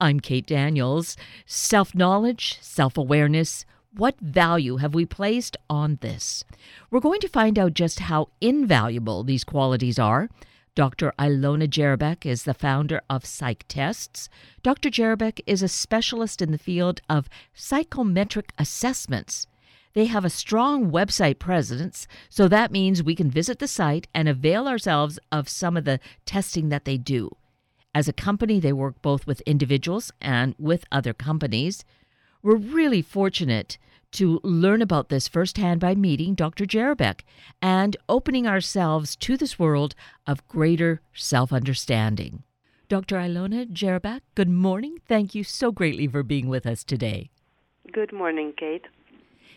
I'm Kate Daniels. Self knowledge, self awareness, what value have we placed on this? We're going to find out just how invaluable these qualities are. Dr. Ilona Jerabek is the founder of Psych Tests. Dr. Jerabek is a specialist in the field of psychometric assessments. They have a strong website presence, so that means we can visit the site and avail ourselves of some of the testing that they do. As a company, they work both with individuals and with other companies. We're really fortunate to learn about this firsthand by meeting Dr. Jerabek and opening ourselves to this world of greater self understanding. Dr. Ilona Jerabek, good morning. Thank you so greatly for being with us today. Good morning, Kate.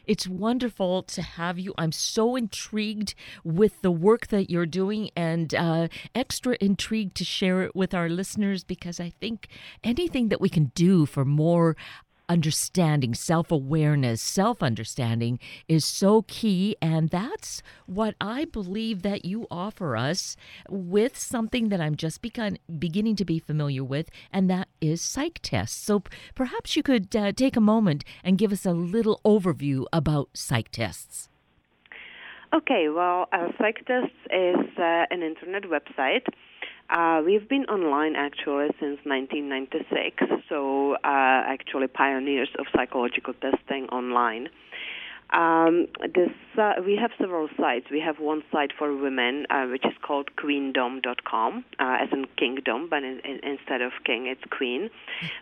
It's wonderful to have you. I'm so intrigued with the work that you're doing and uh, extra intrigued to share it with our listeners because I think anything that we can do for more understanding, self awareness, self understanding is so key. And that's what I believe that you offer us with something that I'm just begun, beginning to be familiar with, and that is psych tests. So perhaps you could uh, take a moment and give us a little overview about psych tests. Okay, well, uh, Psych Tests is uh, an internet website uh, we've been online actually since 1996, so uh, actually pioneers of psychological testing online. Um, this uh, we have several sites. We have one site for women, uh, which is called queendom.com, uh, as in kingdom, but in, in, instead of king, it's queen.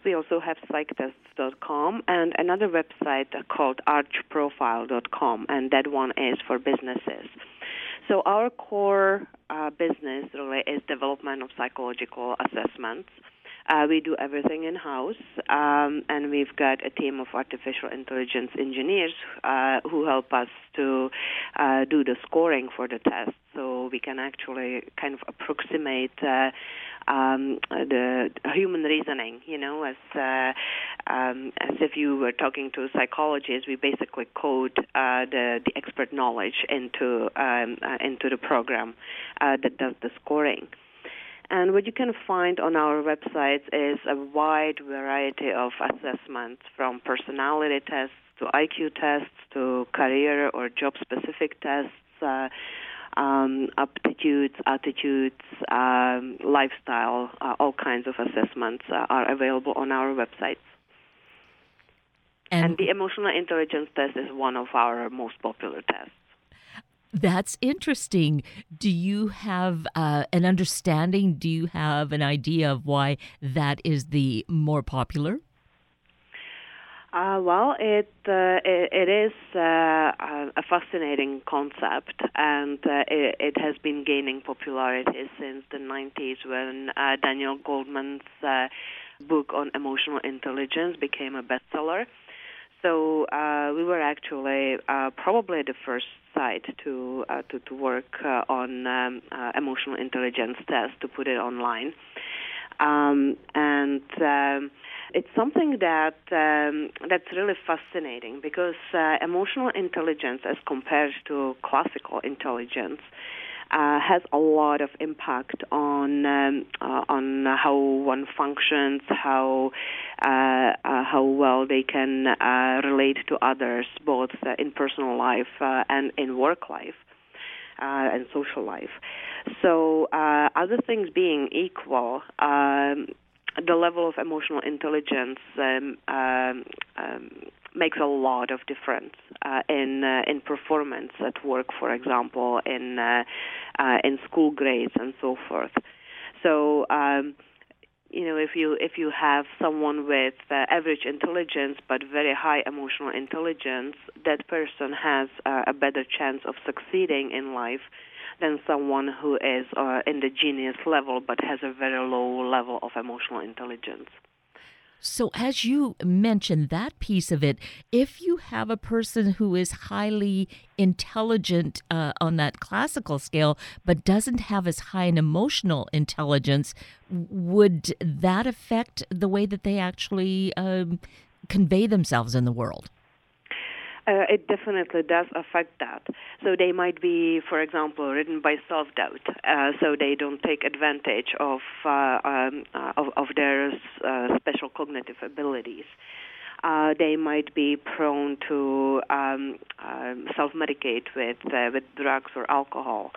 We also have psychtests.com and another website called archprofile.com, and that one is for businesses. So our core uh, business really is development of psychological assessments. Uh, we do everything in house, um, and we've got a team of artificial intelligence engineers uh, who help us to uh, do the scoring for the test. So we can actually kind of approximate uh, um, the human reasoning, you know, as uh, um, as if you were talking to a psychologist. We basically code uh, the the expert knowledge into um, uh, into the program uh, that does the scoring. And what you can find on our website is a wide variety of assessments from personality tests to IQ tests to career or job specific tests. Uh, um, aptitudes, attitudes, um, lifestyle, uh, all kinds of assessments uh, are available on our website. And, and the emotional intelligence test is one of our most popular tests. That's interesting. Do you have uh, an understanding? Do you have an idea of why that is the more popular? Uh, well, it, uh, it, it is uh, a fascinating concept, and uh, it, it, has been gaining popularity since the 90s when uh, Daniel Goleman's uh, book on emotional intelligence became a bestseller. So we were actually probably the first site to to, to work on um, emotional intelligence tests to put it online, um, and. Um, it's something that um, that's really fascinating because uh, emotional intelligence, as compared to classical intelligence, uh, has a lot of impact on um, uh, on how one functions, how uh, uh how well they can uh, relate to others, both in personal life and in work life. Uh, and social life. So, uh, other things being equal, um, the level of emotional intelligence um, um, um, makes a lot of difference uh, in uh, in performance at work, for example, in uh, uh in school grades and so forth. So. Um, you know, if you if you have someone with uh, average intelligence but very high emotional intelligence, that person has uh, a better chance of succeeding in life than someone who is uh, in the genius level but has a very low level of emotional intelligence. So, as you mentioned that piece of it, if you have a person who is highly intelligent uh, on that classical scale, but doesn't have as high an emotional intelligence, would that affect the way that they actually um, convey themselves in the world? Uh, it definitely does affect that. So they might be, for example, ridden by self-doubt. Uh, so they don't take advantage of uh, um, uh, of, of, their uh, special cognitive abilities. Uh, they might be prone to um, uh, self-medicate with with drugs or alcohol.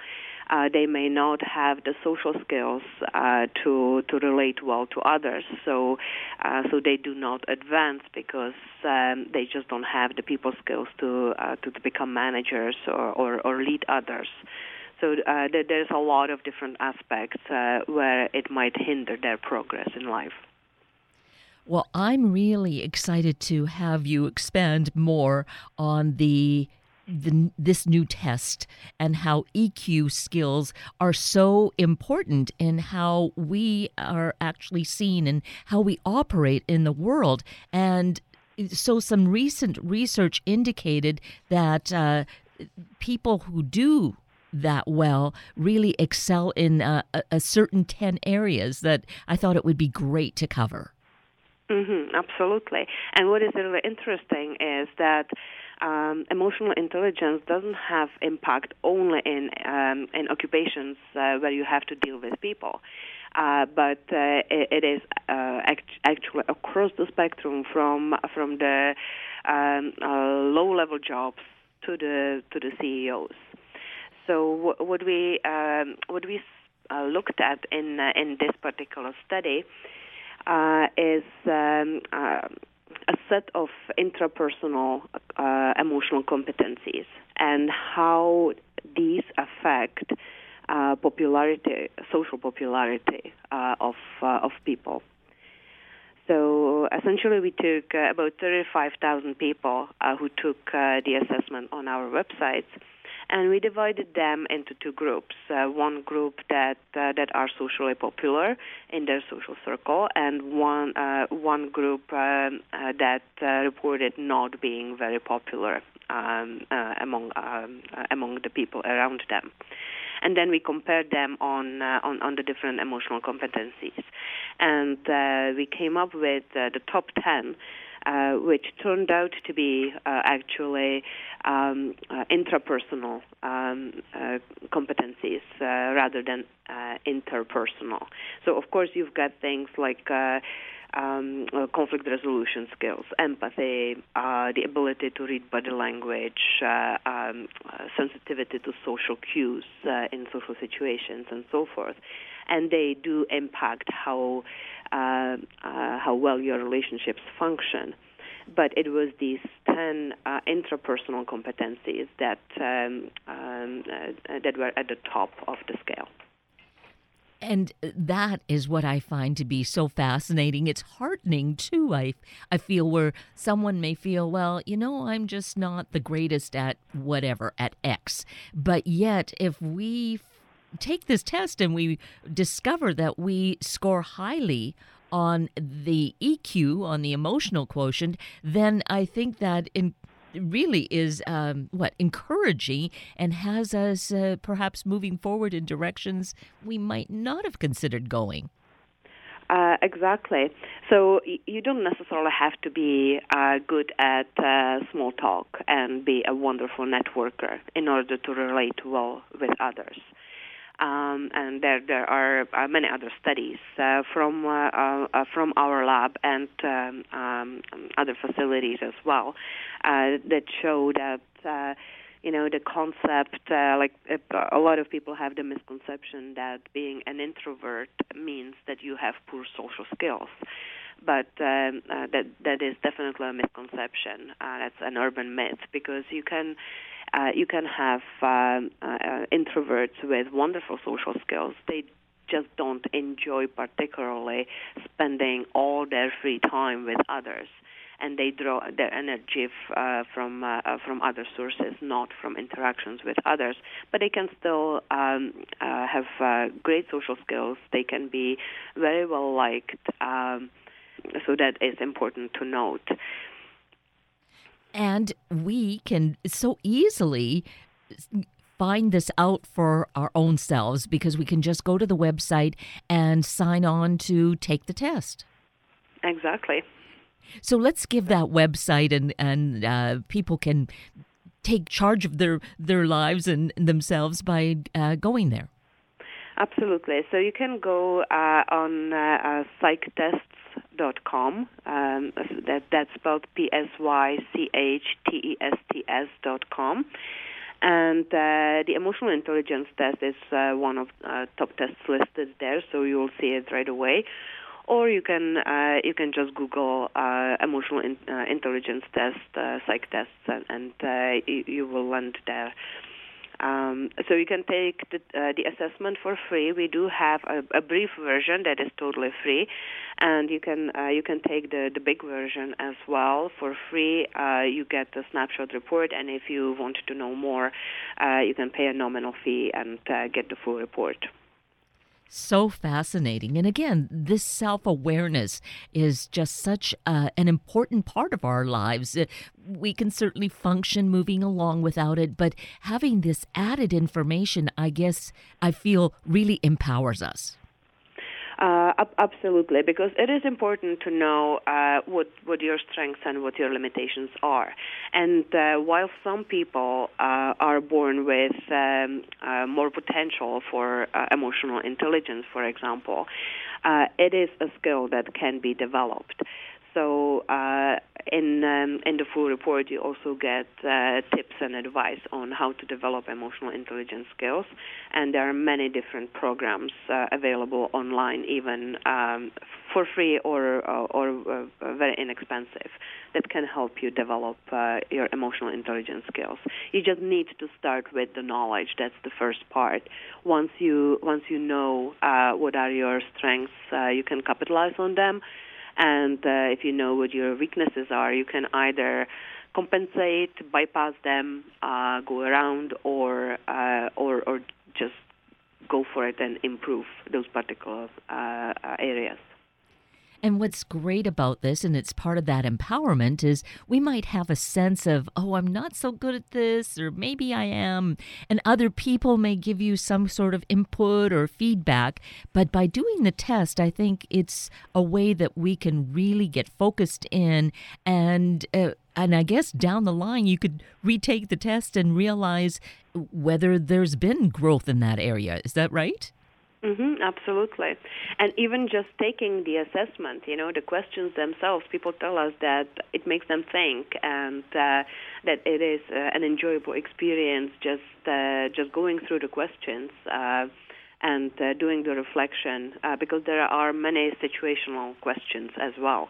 Uh, they may not have the social skills uh, to to relate well to others. So uh, so they do not advance because um, they just don't have the people skills to uh, to, to become managers or, or, or lead others. So uh, there's a lot of different aspects uh, where it might hinder their progress in life. Well, I'm really excited to have you expand more on the the, this new test and how EQ skills are so important in how we are actually seen and how we operate in the world. And so, some recent research indicated that uh, people who do that well really excel in uh, a, a certain 10 areas that I thought it would be great to cover. Mm-hmm, absolutely. And what is really interesting is that um, emotional intelligence doesn't have impact only in um, in occupations uh, where you have to deal with people. Uh, but uh, it, it is uh, act- actually across the spectrum from from the um, uh, low level jobs to the to the CEOs. So what we um, what we uh, looked at in in this particular study uh, is um, uh, a set of intrapersonal uh, emotional competencies and how these affect uh, popularity, social popularity uh, of of people. So essentially, we took about 35,000 people who took the assessment on our websites and we divided them into two groups. Uh, one group that uh, that are socially popular in their social circle, and one uh, one group um, uh, that uh, reported not being very popular um, uh, among um, among the people around them. And then we compared them on on, on the different emotional competencies, and we came up with the top ten uh, which turned out to be uh, actually um, uh, intrapersonal um, uh, competencies uh, rather than interpersonal. So, of course, you've got things like um, uh, conflict resolution skills, empathy, uh, the ability to read body language, uh, um, sensitivity to social cues in social situations, and so forth. And they do impact how uh, uh, how well your relationships function. But it was these 10 uh, intrapersonal competencies that, um, um, uh, that were at the top of the scale. And that is what I find to be so fascinating. It's heartening too. I I feel where someone may feel, well, you know, I'm just not the greatest at whatever at X. But yet if we take this test and we discover that we score highly on the EQ, on the emotional quotient, then I think that in really is um, what encouraging and has us uh, perhaps moving forward in directions we might not have considered going. Uh, exactly. So you don't necessarily have to be uh, good at uh, small talk and be a wonderful networker in order to relate well with others. Um, and there there are uh, many other studies uh, from uh, uh from our lab and um, um, other facilities as well uh, that show that uh, you know the concept like a lot of people have the misconception that being an introvert means that you have poor social skills but um, uh, that that is definitely a misconception. Uh, that's an urban myth because you can uh, you can have um, uh, introverts with wonderful social skills. They just don't enjoy particularly spending all their free time with others and they draw their energy f- uh, from uh, uh, from other sources, not from interactions with others. But they can still um, uh, have uh, great social skills. They can be very well liked. Um, so that is important to note. And we can so easily find this out for our own selves because we can just go to the website and sign on to take the test. Exactly. So let's give that website and and uh, people can take charge of their their lives and themselves by uh, going there. Absolutely. So you can go uh, on uh, uh, psychtest.com. Um, that, that's spelled P S Y C H T E S T S.com. And uh, the emotional intelligence test is uh, one of uh, top tests listed there, so you'll see it right away. Or you can uh, you can just Google uh, emotional in, uh, intelligence test, psych tests, and, and you, you will land there. Um, so you can take the, uh, the assessment for free. We do have a, a, brief version that is totally free, and you can uh, you can take the, the big version as well for free. Uh, you get the snapshot report, and if you want to know more, uh, you can pay a nominal fee and uh, get the full report. So fascinating. And again, this self awareness is just such uh, an important part of our lives. Uh, we can certainly function moving along without it, but having this added information, I guess, I feel really empowers us. Uh, absolutely, because it is important to know uh, what what your strengths and what your limitations are. And uh, while some people uh, are born with um, uh, more potential for emotional intelligence, for example, it is a skill that can be developed. So uh, in um, in the full report, you also get uh, tips and advice on how to develop emotional intelligence skills, and there are many different programs uh, available online, even um, for free or uh, or uh, very inexpensive, that can help you develop uh, your emotional intelligence skills. You just need to start with the knowledge. That's the first part. Once you once you know what are your strengths, you can capitalize on them and uh, if you know what your weaknesses are, you can either compensate, bypass them, uh, go around, or uh, or or just go for it and improve those particular uh, areas. And what's great about this, and it's part of that empowerment, is we might have a sense of, oh, I'm not so good at this, or maybe I am. And other people may give you some sort of input or feedback. But by doing the test, I think it's a way that we can really get focused in and. Uh, and I guess down the line, you could retake the test and realize whether there's been growth in that area. Is that right? Mm-hmm, absolutely. And even just taking the assessment, you know, the questions themselves, people tell us that it makes them think and uh, that it is uh, an enjoyable experience just uh, just going through the questions uh, and uh, doing the reflection uh, because there are many situational questions as well.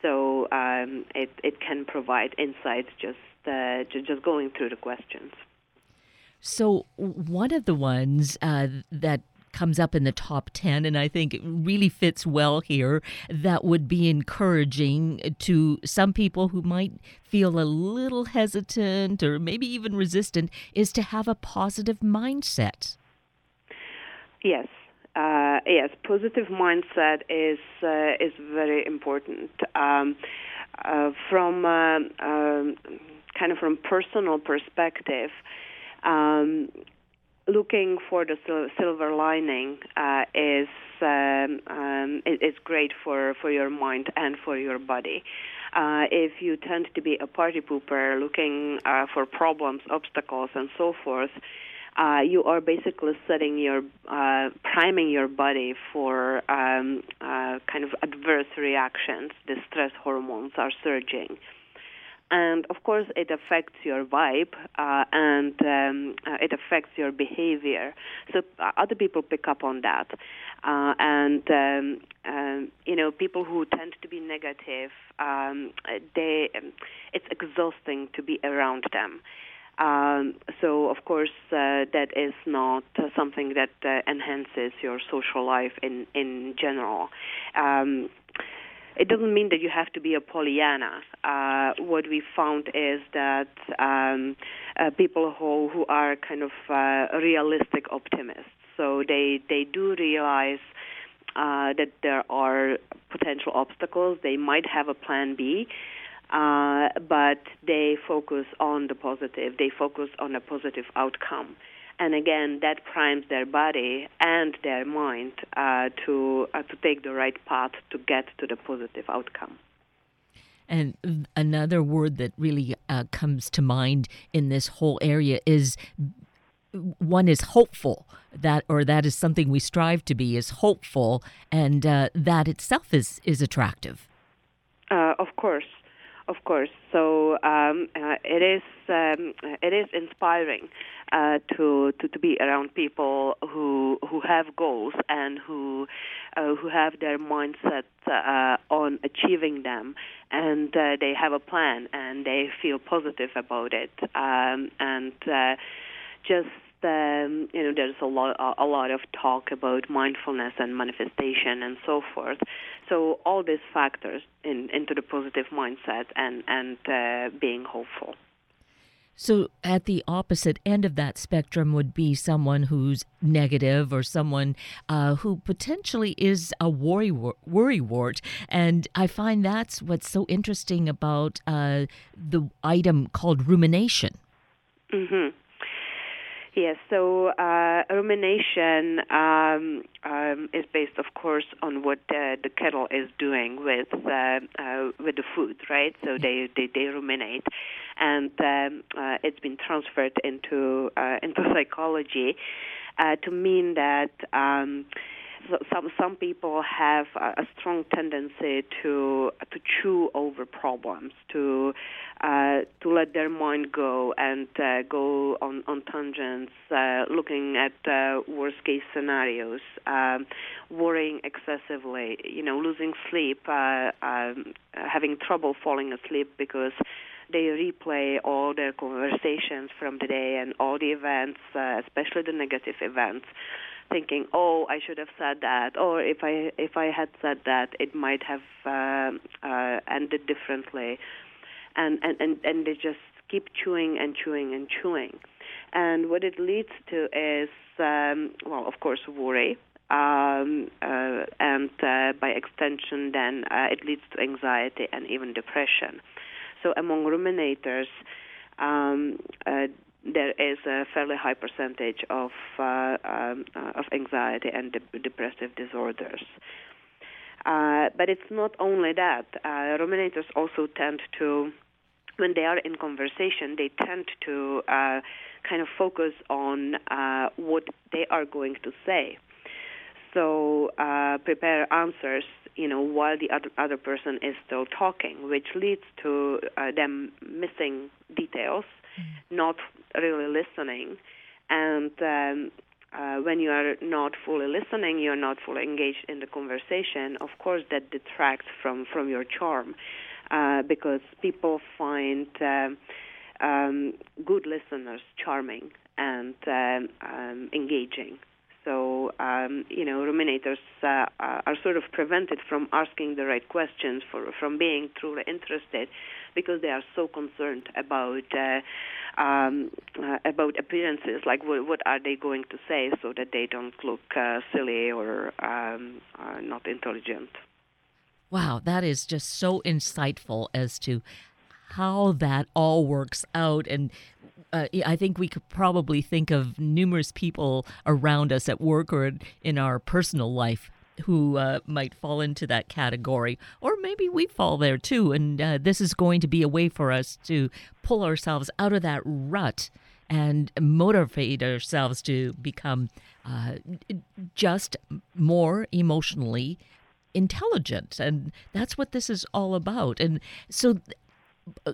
So um, it, it can provide insights just, just going through the questions. So, one of the ones uh, that comes up in the top 10, and I think it really fits well here. That would be encouraging to some people who might feel a little hesitant or maybe even resistant is to have a positive mindset. Yes. Uh, yes, positive mindset is uh, is very important. Um, uh, from uh, um, kind of from personal perspective, um, looking for the sil- silver lining uh, is um, um, is great for, for your mind and for your body. Uh, if you tend to be a party pooper, looking uh, for problems, obstacles, and so forth, uh, you are basically setting your uh, priming your body for um, uh, kind of adverse reactions. The stress hormones are surging and of course it affects your vibe uh, and um, uh, it affects your behavior. So uh, other people pick up on that. Uh, and um, um, you know people who tend to be negative um, they um, it's exhausting to be around them. Um, so of course uh, that is not uh, something that uh, enhances your social life in in general. Um, it doesn't mean that you have to be a Pollyanna. Uh, what we found is that um, uh, people who who are kind of uh, realistic optimists, so they they do realize uh, that there are potential obstacles. They might have a plan B. Uh, but they focus on the positive. They focus on a positive outcome and again that primes their body and their mind uh, to uh, to take the right path to get to the positive outcome. And another word that really uh, comes to mind in this whole area is one is hopeful. That or that is something we strive to be is hopeful. And uh, that itself is is attractive. Uh, of course of course. So um, uh, it is um, it is inspiring uh, to, to to be around people who who have goals and who uh, who have their mindset uh, on achieving them. And they have a plan and they feel positive about it. Um, and just um, you know there's a lot a lot of talk about mindfulness and manifestation and so forth. So all these factors in, into the positive mindset and and uh, being hopeful. So, at the opposite end of that spectrum would be someone who's negative or someone uh, who potentially is a worry worry wart, and I find that's what's so interesting about uh, the item called rumination. Mm-hmm. Yes, so uh, rumination um, um, is based, of course, on what uh, the cattle is doing with uh, uh, with the food, right? So they they, they ruminate, and um, uh, it's been transferred into uh, into psychology to mean that. So some some people have a, a strong tendency to to chew over problems, to uh, to let their mind go and uh, go on on tangents, uh, looking at uh, worst case scenarios, um, worrying excessively, you know, losing sleep, uh, um, having trouble falling asleep because they replay all their conversations from the day and all the events, uh, especially the negative events thinking, "Oh, I should have said that," or if I if I had said that, it might have uh, uh, ended differently, and, and and and they just keep chewing and chewing and chewing, and what it leads to is, um, well, of course, worry. Um, uh, and uh, by extension, then uh, it leads to anxiety and even depression. So, among ruminators, um, uh, there is a fairly high percentage of uh, um, uh, of anxiety and de- depressive disorders. Uh, but it's not only that. Uh, ruminators also tend to, when they are in conversation, they tend to uh, kind of focus on uh, what they are going to say. So prepare answers, you know, while the other other person is still talking, which leads to them missing details not really listening. And um, uh, when you are not fully listening, you're not fully engaged in the conversation. Of course, that detracts from from your charm, uh, because people find um, um, good listeners charming and um, um, engaging. So, um, you know, ruminators uh, are sort of prevented from asking the right questions, for, from being truly interested, because they are so concerned about uh, um, uh, about appearances, like what, what, are they going to say, so that they don't look uh, silly or um, uh, not intelligent. Wow, that is just so insightful as to how that all works out and uh, I think we could probably think of numerous people around us at work or in our personal life who uh, might fall into that category, or maybe we fall there too. And uh, this is going to be a way for us to pull ourselves out of that rut and motivate ourselves to become uh, just more emotionally intelligent. And that's what this is all about. And so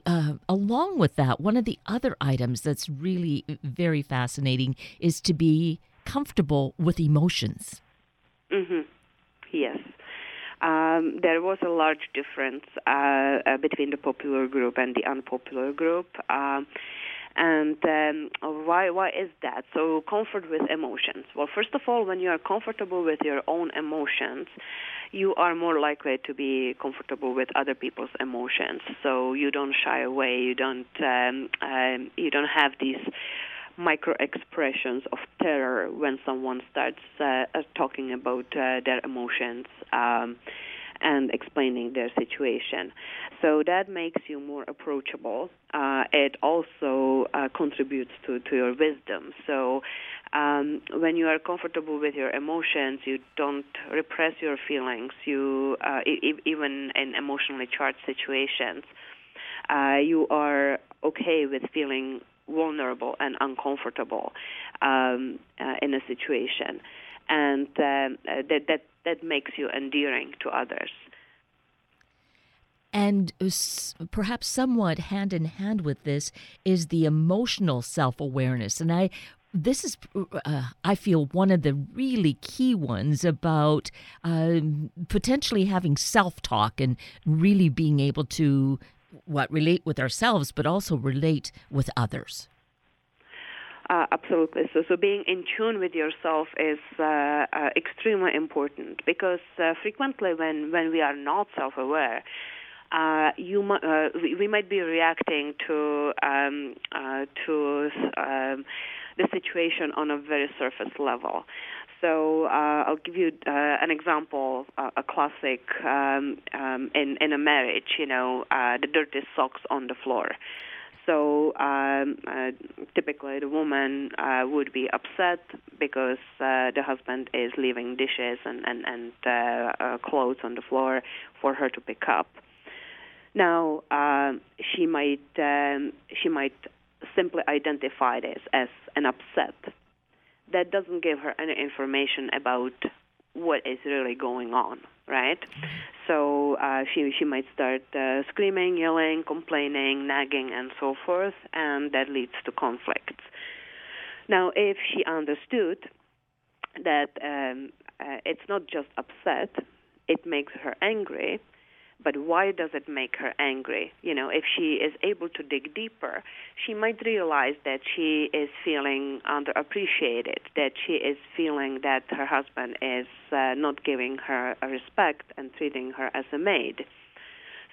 uh, along with that, one of the other items that's really very fascinating is to be comfortable with emotions. Mm-hmm. Yes. Um, there was a large difference uh, uh, between the popular group and the unpopular group. Um, and um, why why is that? So comfort with emotions. Well, first of all, when you are comfortable with your own emotions, you are more likely to be comfortable with other people's emotions. So you don't shy away. You don't um, um, you don't have these micro expressions of terror when someone starts uh, uh talking about uh, their emotions. Um, and explaining their situation. So that makes you more approachable. Uh, it also uh, contributes to, to your wisdom. So um, when you are comfortable with your emotions, you don't repress your feelings. You uh, e- even in emotionally charged situations, uh, you are okay with feeling vulnerable and uncomfortable um, uh, in a situation, and um, uh, that that that makes you endearing to others. And perhaps somewhat hand in hand with this is the emotional self awareness. And I this is, uh, I feel, one of the really key ones about uh, potentially having self talk and really being able to what relate with ourselves, but also relate with others. Uh, absolutely. So, so being in tune with yourself is uh, uh, extremely important because uh, frequently, when when we are not self-aware, uh, you uh, we, might be reacting to um, to um, the situation on a very surface level. So uh, I'll give you uh, an example, uh, a classic um, um, in in a marriage. You know, uh, the dirty socks on the floor. So um, uh, typically, the woman uh, would be upset because the husband is leaving dishes and and and clothes on the floor for her to pick up. Now, um, she might um, she might simply identify this as an upset. That doesn't give her any information about what is really going on, right? So uh, she she might start uh, screaming, yelling, complaining, nagging, and so forth, and that leads to conflicts. Now, if she understood that um, uh, it's not just upset, it makes her angry, but why does it make her angry? You know, if she is able to dig deeper, she might realize that she is feeling underappreciated, that she is feeling that her husband is uh, not giving her respect and treating her as a maid.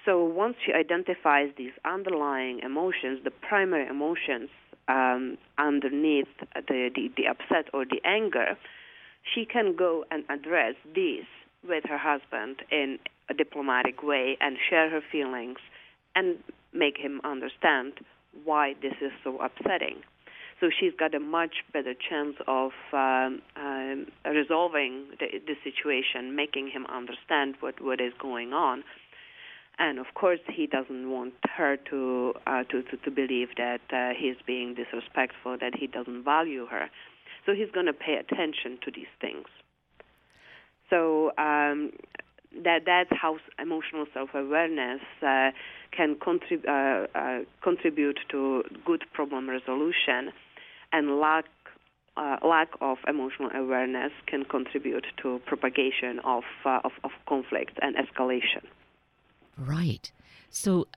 So once she identifies these underlying emotions, the primary emotions um, underneath the, the, the upset or the anger, she can go and address these with her husband in a diplomatic way and share her feelings and make him understand why this is so upsetting. So she's got a much better chance of um, um, resolving the, the situation, making him understand what, what is going on. And of course, he doesn't want her to uh, to, to, to believe that uh, he's being disrespectful, that he doesn't value her. So he's going to pay attention to these things. So um, that that's how emotional self-awareness uh, can contrib- uh, uh, contribute to good problem resolution, and lack uh, lack of emotional awareness can contribute to propagation of, uh, of, of conflict and escalation. Right. So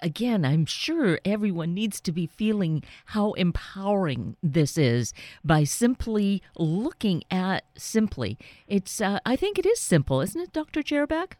again, I'm sure everyone needs to be feeling how empowering this is by simply looking at simply. It's, uh, I think it is simple, isn't it, Dr. Jerabek?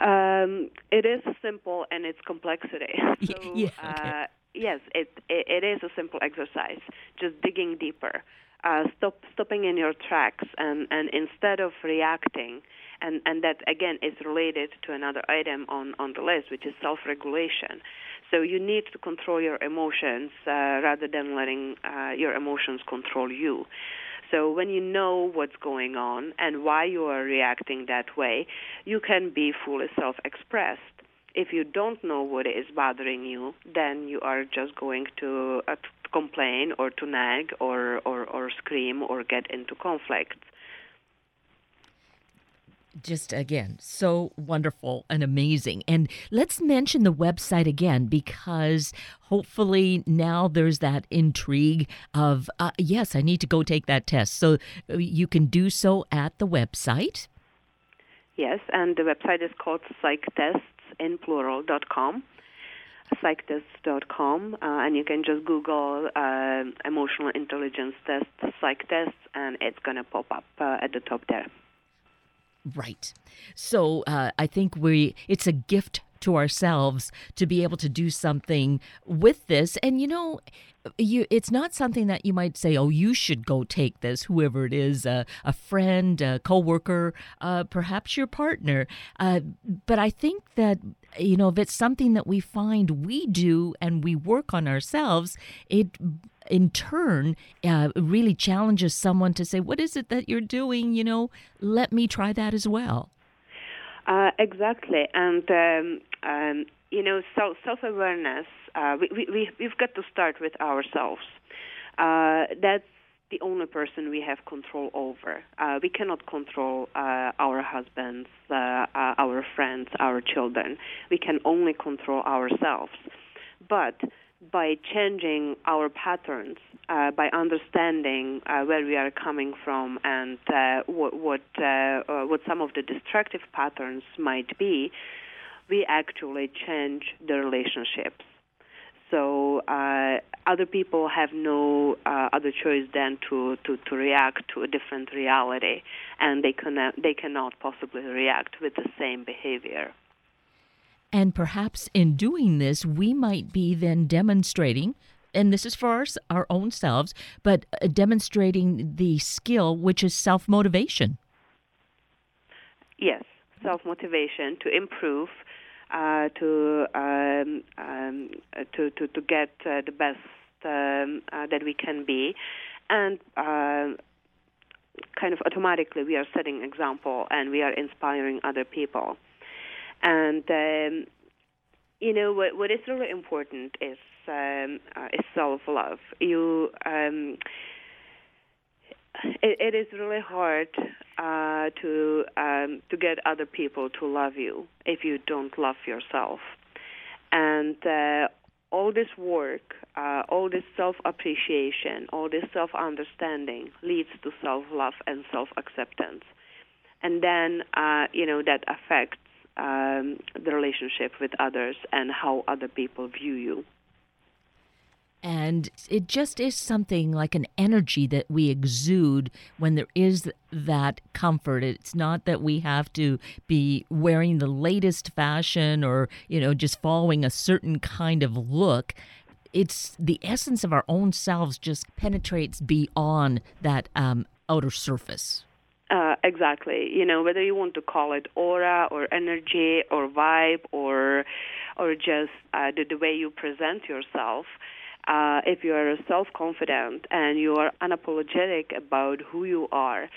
Um, it is simple and its complexity. So, yeah, okay. uh, yes, it, it, it is a simple exercise, just digging deeper. Uh, stop stopping in your tracks and, and instead of reacting and, and that again is related to another item on, on the list, which is self-regulation. So you need to control your emotions uh, rather than letting uh, your emotions control you. So when you know what's going on and why you are reacting that way, you can be fully self-expressed. If you don't know what is bothering you, then you are just going to uh, complain or to nag or, or, or scream or get into conflicts just again so wonderful and amazing. And let's mention the website again because hopefully now there's that intrigue of uh, yes i need to go take that test. So uh, you can do so at the website? Yes and the website is called psychtestsinplural.com psychtest.com uh, and you can just google uh, emotional intelligence test psych tests and it's going to pop up uh, at the top there Right. So uh, I think we it's a gift to ourselves to be able to do something with this. And you know, you it's not something that you might say, "Oh, you should go take this." Whoever it is, uh, a friend, a coworker, uh, perhaps your partner. Uh, but I think that you know, if it's something that we find we do and we work on ourselves, it in turn uh, really challenges someone to say, What is it that you're doing? You know, let me try that as well. Uh, exactly, and um, um, you know, self self awareness. Uh, we, we we've got to start with ourselves. Uh, that's the only person we have control over. Uh, we cannot control uh, our husbands, uh, uh, our friends, our children. We can only control ourselves. But by changing our patterns, uh, by understanding uh, where we are coming from and what what, what some of the destructive patterns might be, we actually change the relationships. So uh, other people have no uh, other choice than to, to, to react to a different reality, and they cannot they cannot possibly react with the same behavior. And perhaps in doing this, we might be then demonstrating, and this is for our, our own selves, but uh, demonstrating the skill which is self motivation. Yes, self motivation to improve uh, to, um, um, to to to get uh, the best um, uh, that we can be, and uh, kind of automatically we are setting example and we are inspiring other people, and um, you know what what is really important is um, uh, is self love. You um, it, it is really hard uh, to um, to get other people to love you if you don't love yourself, and uh, all this work, uh, all this self appreciation, all this self understanding leads to self love and self acceptance, and then uh, you know that affects um, the relationship with others and how other people view you. And it just is something like an energy that we exude when there is that comfort. It's not that we have to be wearing the latest fashion or, you know, just following a certain kind of look. It's the essence of our own selves just penetrates beyond that um, outer surface. Uh, exactly. You know, whether you want to call it aura or energy or vibe or or just uh, the, the way you present yourself, uh, if you are self-confident and you are unapologetic about who you are,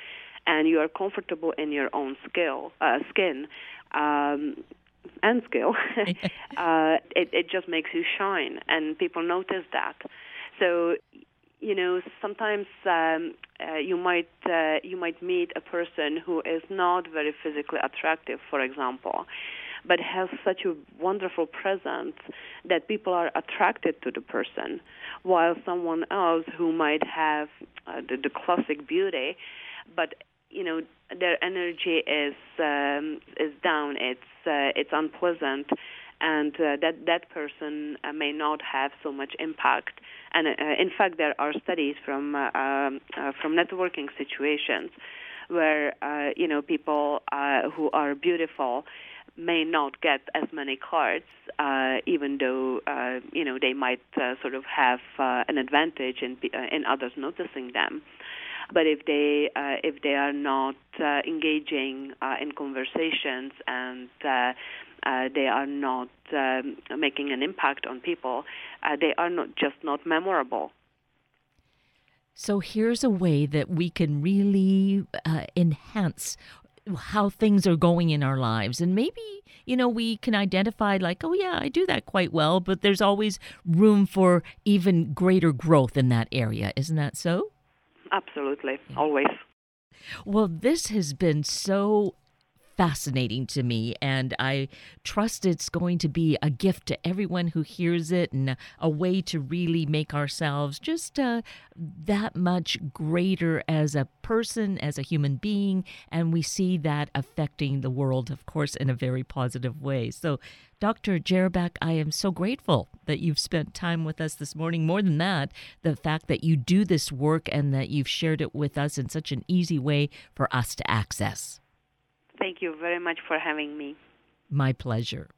and you are comfortable in your own skill, uh, skin, um, and skill, uh, it, it just makes you shine, and people notice that. So, you know, sometimes um, uh, you might uh, you might meet a person who is not very physically attractive, for example, but has such a wonderful presence that people are attracted to the person, while someone else who might have uh, the, the classic beauty, but you know their energy is um, is down. It's uh, it's unpleasant, and uh, that that person uh, may not have so much impact. And uh, in fact, there are studies from uh, um, uh, from networking situations where you know people who are beautiful may not get as many cards, uh, even though uh, you know they might uh, sort of have an advantage in in others noticing them. But if they if they are not engaging in conversations and uh, they are not um, making an impact on people, uh, they are not just not memorable. So here's a way that we can really uh, enhance how things are going in our lives. And maybe, you know, we can identify, like, oh, yeah, I do that quite well, but there's always room for even greater growth in that area. Isn't that so? Absolutely, yeah. always. Well, this has been so fascinating to me, and I trust it's going to be a gift to everyone who hears it and a way to really make ourselves just uh, that much greater as a person, as a human being, and we see that affecting the world, of course, in a very positive way. So, Dr. Jerabek, I am so grateful that you've spent time with us this morning. More than that, the fact that you do this work and that you've shared it with us in such an easy way for us to access. Thank you very much for having me. My pleasure.